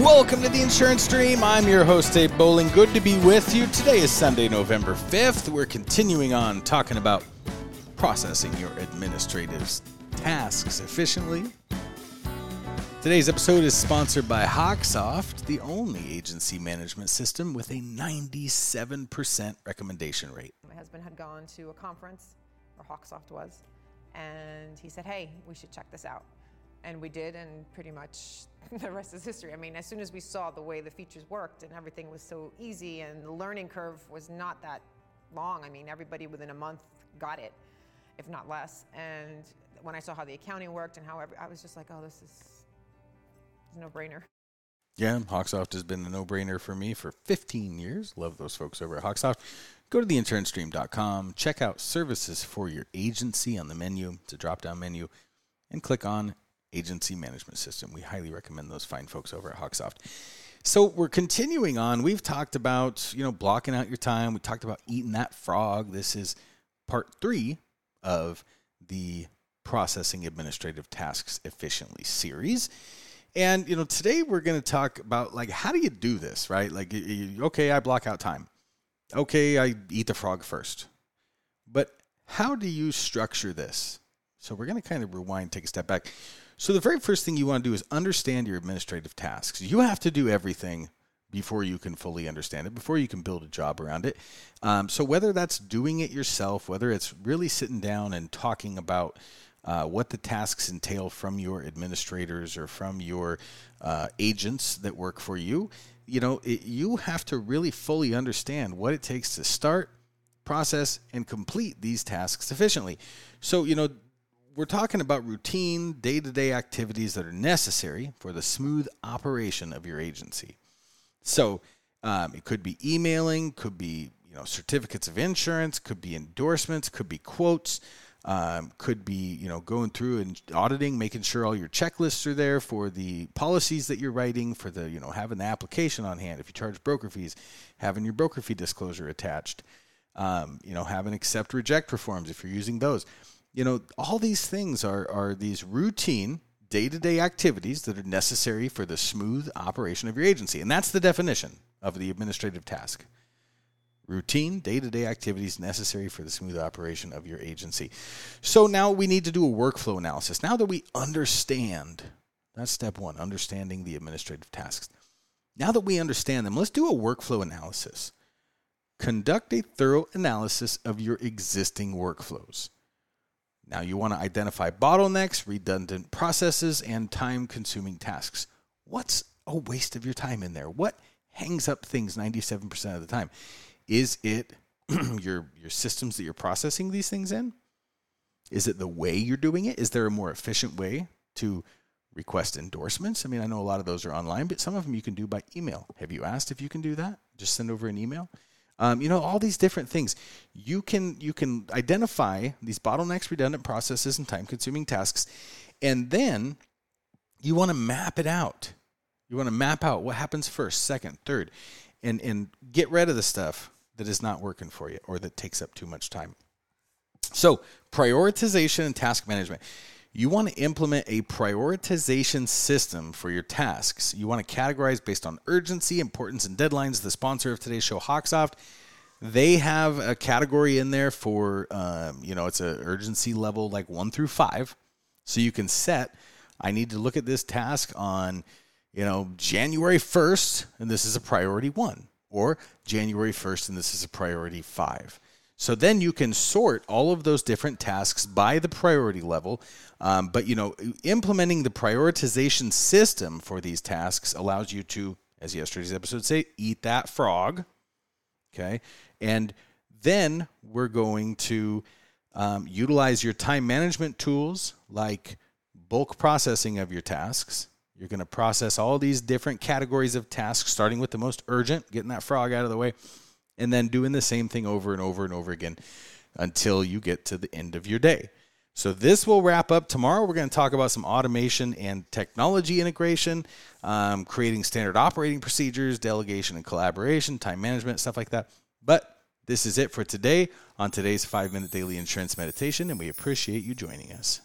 Welcome to the Insurance Dream. I'm your host, Dave Bowling. Good to be with you. Today is Sunday, November 5th. We're continuing on talking about processing your administrative tasks efficiently. Today's episode is sponsored by Hawksoft, the only agency management system with a 97% recommendation rate. My husband had gone to a conference where Hawksoft was, and he said, Hey, we should check this out. And we did, and pretty much the rest is history. I mean, as soon as we saw the way the features worked and everything was so easy, and the learning curve was not that long, I mean, everybody within a month got it, if not less. And when I saw how the accounting worked and how every, I was just like, oh, this is a no brainer. Yeah, Hawksoft has been a no brainer for me for 15 years. Love those folks over at Hawksoft. Go to theinsurancedream.com, check out services for your agency on the menu. It's a drop down menu, and click on agency management system. We highly recommend those fine folks over at Hawksoft. So we're continuing on. We've talked about, you know, blocking out your time. We talked about eating that frog. This is part three of the processing administrative tasks efficiently series. And you know, today we're going to talk about like how do you do this, right? Like, okay, I block out time. Okay, I eat the frog first. But how do you structure this? So we're going to kind of rewind, take a step back. So the very first thing you want to do is understand your administrative tasks. You have to do everything before you can fully understand it, before you can build a job around it. Um, so whether that's doing it yourself, whether it's really sitting down and talking about uh, what the tasks entail from your administrators or from your uh, agents that work for you. You know, it, you have to really fully understand what it takes to start, process, and complete these tasks efficiently. So, you know, we're talking about routine, day to day activities that are necessary for the smooth operation of your agency. So, um, it could be emailing, could be you know certificates of insurance, could be endorsements, could be quotes, um, could be you know going through and auditing making sure all your checklists are there for the policies that you're writing for the you know having the application on hand. If you charge broker fees having your broker fee disclosure attached. Um, you know having accept reject reforms if you're using those you know all these things are are these routine day-to-day activities that are necessary for the smooth operation of your agency and that's the definition of the administrative task routine day to day activities necessary for the smooth operation of your agency. So now we need to do a workflow analysis. Now that we understand, that's step one, understanding the administrative tasks. Now that we understand them, let's do a workflow analysis. Conduct a thorough analysis of your existing workflows. Now, you want to identify bottlenecks, redundant processes, and time consuming tasks. What's a waste of your time in there? What hangs up things 97% of the time? Is it your your systems that you're processing these things in? Is it the way you're doing it? Is there a more efficient way to request endorsements? I mean, I know a lot of those are online, but some of them you can do by email. Have you asked if you can do that? Just send over an email. Um, you know, all these different things. You can you can identify these bottlenecks, redundant processes, and time-consuming tasks, and then you want to map it out. You want to map out what happens first, second, third, and and get rid of the stuff that is not working for you or that takes up too much time. So, prioritization and task management. You want to implement a prioritization system for your tasks. You want to categorize based on urgency, importance, and deadlines. The sponsor of today's show, Hawksoft, they have a category in there for, um, you know, it's an urgency level like one through five. So you can set, I need to look at this task on, you know, January 1st, and this is a priority one or January 1st, and this is a priority five. So then you can sort all of those different tasks by the priority level. Um, but you know, implementing the prioritization system for these tasks allows you to, as yesterday's episode say, eat that frog. Okay, and then we're going to um, utilize your time management tools like bulk processing of your tasks you're going to process all these different categories of tasks, starting with the most urgent, getting that frog out of the way, and then doing the same thing over and over and over again until you get to the end of your day. So, this will wrap up tomorrow. We're going to talk about some automation and technology integration, um, creating standard operating procedures, delegation and collaboration, time management, stuff like that. But this is it for today on today's five minute daily insurance meditation, and we appreciate you joining us.